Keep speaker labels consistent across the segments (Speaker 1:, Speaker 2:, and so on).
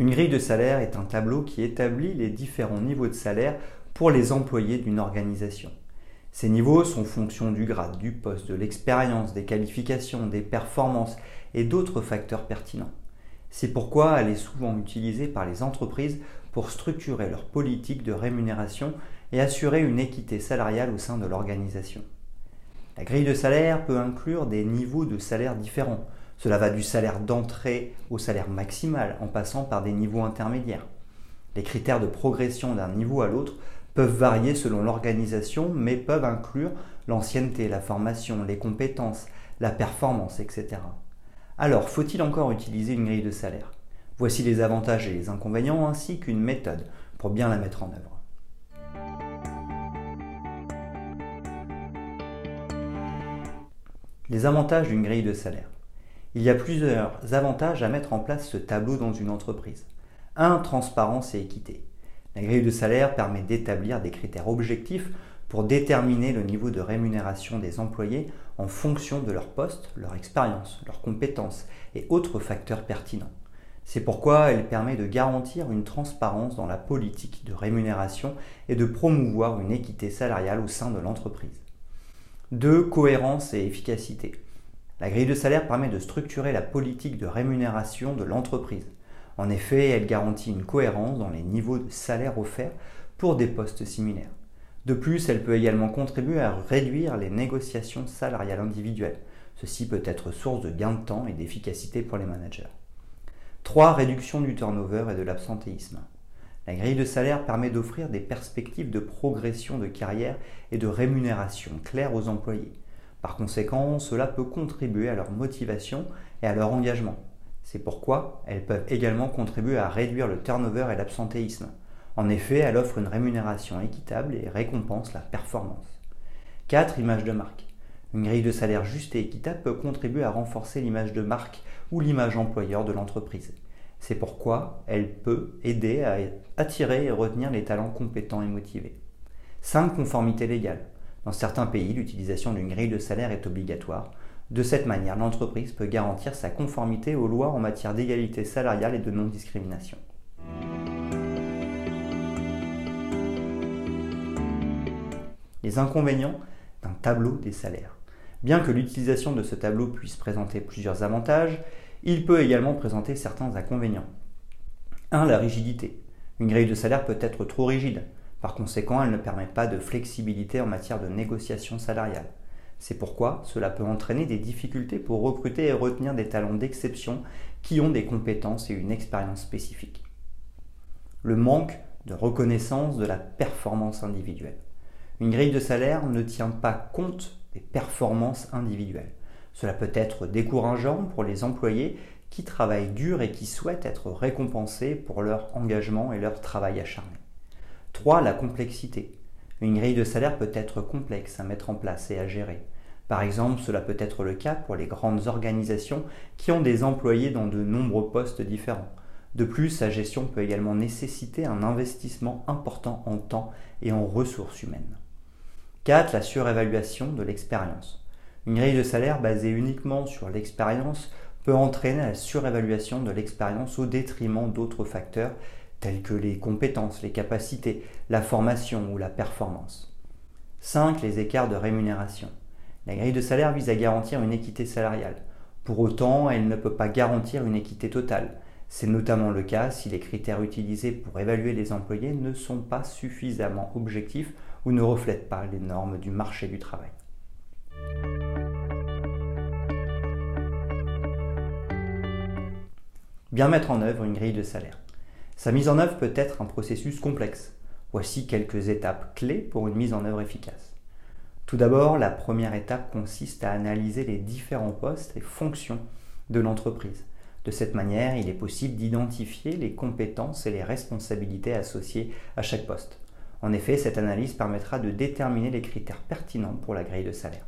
Speaker 1: Une grille de salaire est un tableau qui établit les différents niveaux de salaire pour les employés d'une organisation. Ces niveaux sont fonction du grade, du poste, de l'expérience, des qualifications, des performances et d'autres facteurs pertinents. C'est pourquoi elle est souvent utilisée par les entreprises pour structurer leur politique de rémunération et assurer une équité salariale au sein de l'organisation. La grille de salaire peut inclure des niveaux de salaire différents, cela va du salaire d'entrée au salaire maximal en passant par des niveaux intermédiaires. Les critères de progression d'un niveau à l'autre peuvent varier selon l'organisation, mais peuvent inclure l'ancienneté, la formation, les compétences, la performance, etc. Alors, faut-il encore utiliser une grille de salaire? Voici les avantages et les inconvénients ainsi qu'une méthode pour bien la mettre en œuvre. Les avantages d'une grille de salaire. Il y a plusieurs avantages à mettre en place ce tableau dans une entreprise. 1. Transparence et équité. La grille de salaire permet d'établir des critères objectifs pour déterminer le niveau de rémunération des employés en fonction de leur poste, leur expérience, leurs compétences et autres facteurs pertinents. C'est pourquoi elle permet de garantir une transparence dans la politique de rémunération et de promouvoir une équité salariale au sein de l'entreprise. 2. Cohérence et efficacité. La grille de salaire permet de structurer la politique de rémunération de l'entreprise. En effet, elle garantit une cohérence dans les niveaux de salaire offerts pour des postes similaires. De plus, elle peut également contribuer à réduire les négociations salariales individuelles. Ceci peut être source de gain de temps et d'efficacité pour les managers. 3. Réduction du turnover et de l'absentéisme. La grille de salaire permet d'offrir des perspectives de progression de carrière et de rémunération claires aux employés. Par conséquent, cela peut contribuer à leur motivation et à leur engagement. C'est pourquoi elles peuvent également contribuer à réduire le turnover et l'absentéisme. En effet, elles offrent une rémunération équitable et récompensent la performance. 4. Image de marque. Une grille de salaire juste et équitable peut contribuer à renforcer l'image de marque ou l'image employeur de l'entreprise. C'est pourquoi elle peut aider à attirer et retenir les talents compétents et motivés. 5. Conformité légale. Dans certains pays, l'utilisation d'une grille de salaire est obligatoire. De cette manière, l'entreprise peut garantir sa conformité aux lois en matière d'égalité salariale et de non-discrimination. Les inconvénients d'un tableau des salaires. Bien que l'utilisation de ce tableau puisse présenter plusieurs avantages, il peut également présenter certains inconvénients. 1. La rigidité. Une grille de salaire peut être trop rigide. Par conséquent, elle ne permet pas de flexibilité en matière de négociation salariale. C'est pourquoi cela peut entraîner des difficultés pour recruter et retenir des talents d'exception qui ont des compétences et une expérience spécifique. Le manque de reconnaissance de la performance individuelle. Une grille de salaire ne tient pas compte des performances individuelles. Cela peut être décourageant pour les employés qui travaillent dur et qui souhaitent être récompensés pour leur engagement et leur travail acharné. 3. La complexité. Une grille de salaire peut être complexe à mettre en place et à gérer. Par exemple, cela peut être le cas pour les grandes organisations qui ont des employés dans de nombreux postes différents. De plus, sa gestion peut également nécessiter un investissement important en temps et en ressources humaines. 4. La surévaluation de l'expérience. Une grille de salaire basée uniquement sur l'expérience peut entraîner la surévaluation de l'expérience au détriment d'autres facteurs tels que les compétences, les capacités, la formation ou la performance. 5. Les écarts de rémunération. La grille de salaire vise à garantir une équité salariale. Pour autant, elle ne peut pas garantir une équité totale. C'est notamment le cas si les critères utilisés pour évaluer les employés ne sont pas suffisamment objectifs ou ne reflètent pas les normes du marché du travail. Bien mettre en œuvre une grille de salaire. Sa mise en œuvre peut être un processus complexe. Voici quelques étapes clés pour une mise en œuvre efficace. Tout d'abord, la première étape consiste à analyser les différents postes et fonctions de l'entreprise. De cette manière, il est possible d'identifier les compétences et les responsabilités associées à chaque poste. En effet, cette analyse permettra de déterminer les critères pertinents pour la grille de salaire.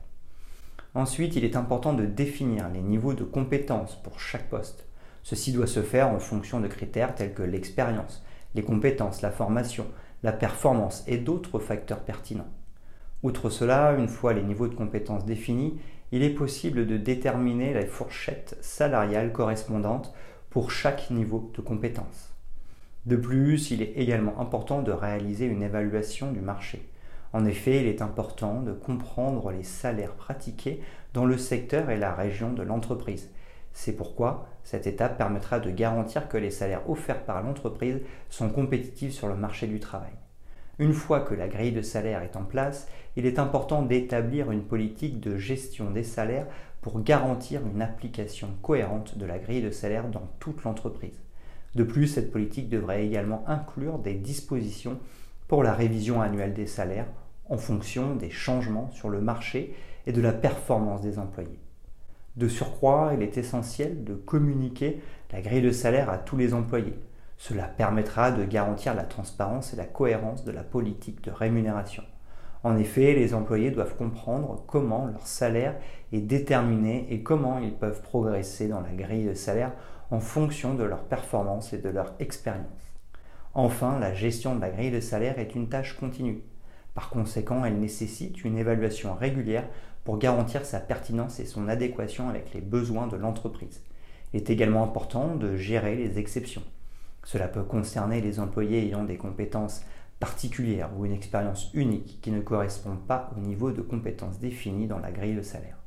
Speaker 1: Ensuite, il est important de définir les niveaux de compétences pour chaque poste. Ceci doit se faire en fonction de critères tels que l'expérience, les compétences, la formation, la performance et d'autres facteurs pertinents. Outre cela, une fois les niveaux de compétences définis, il est possible de déterminer la fourchette salariale correspondante pour chaque niveau de compétence. De plus, il est également important de réaliser une évaluation du marché. En effet, il est important de comprendre les salaires pratiqués dans le secteur et la région de l'entreprise. C'est pourquoi cette étape permettra de garantir que les salaires offerts par l'entreprise sont compétitifs sur le marché du travail. Une fois que la grille de salaire est en place, il est important d'établir une politique de gestion des salaires pour garantir une application cohérente de la grille de salaire dans toute l'entreprise. De plus, cette politique devrait également inclure des dispositions pour la révision annuelle des salaires en fonction des changements sur le marché et de la performance des employés. De surcroît, il est essentiel de communiquer la grille de salaire à tous les employés, cela permettra de garantir la transparence et la cohérence de la politique de rémunération. En effet, les employés doivent comprendre comment leur salaire est déterminé et comment ils peuvent progresser dans la grille de salaire en fonction de leur performance et de leur expérience. Enfin, la gestion de la grille de salaire est une tâche continue. Par conséquent, elle nécessite une évaluation régulière pour garantir sa pertinence et son adéquation avec les besoins de l'entreprise. Il est également important de gérer les exceptions. Cela peut concerner les employés ayant des compétences particulières ou une expérience unique qui ne correspond pas au niveau de compétences définies dans la grille de salaire.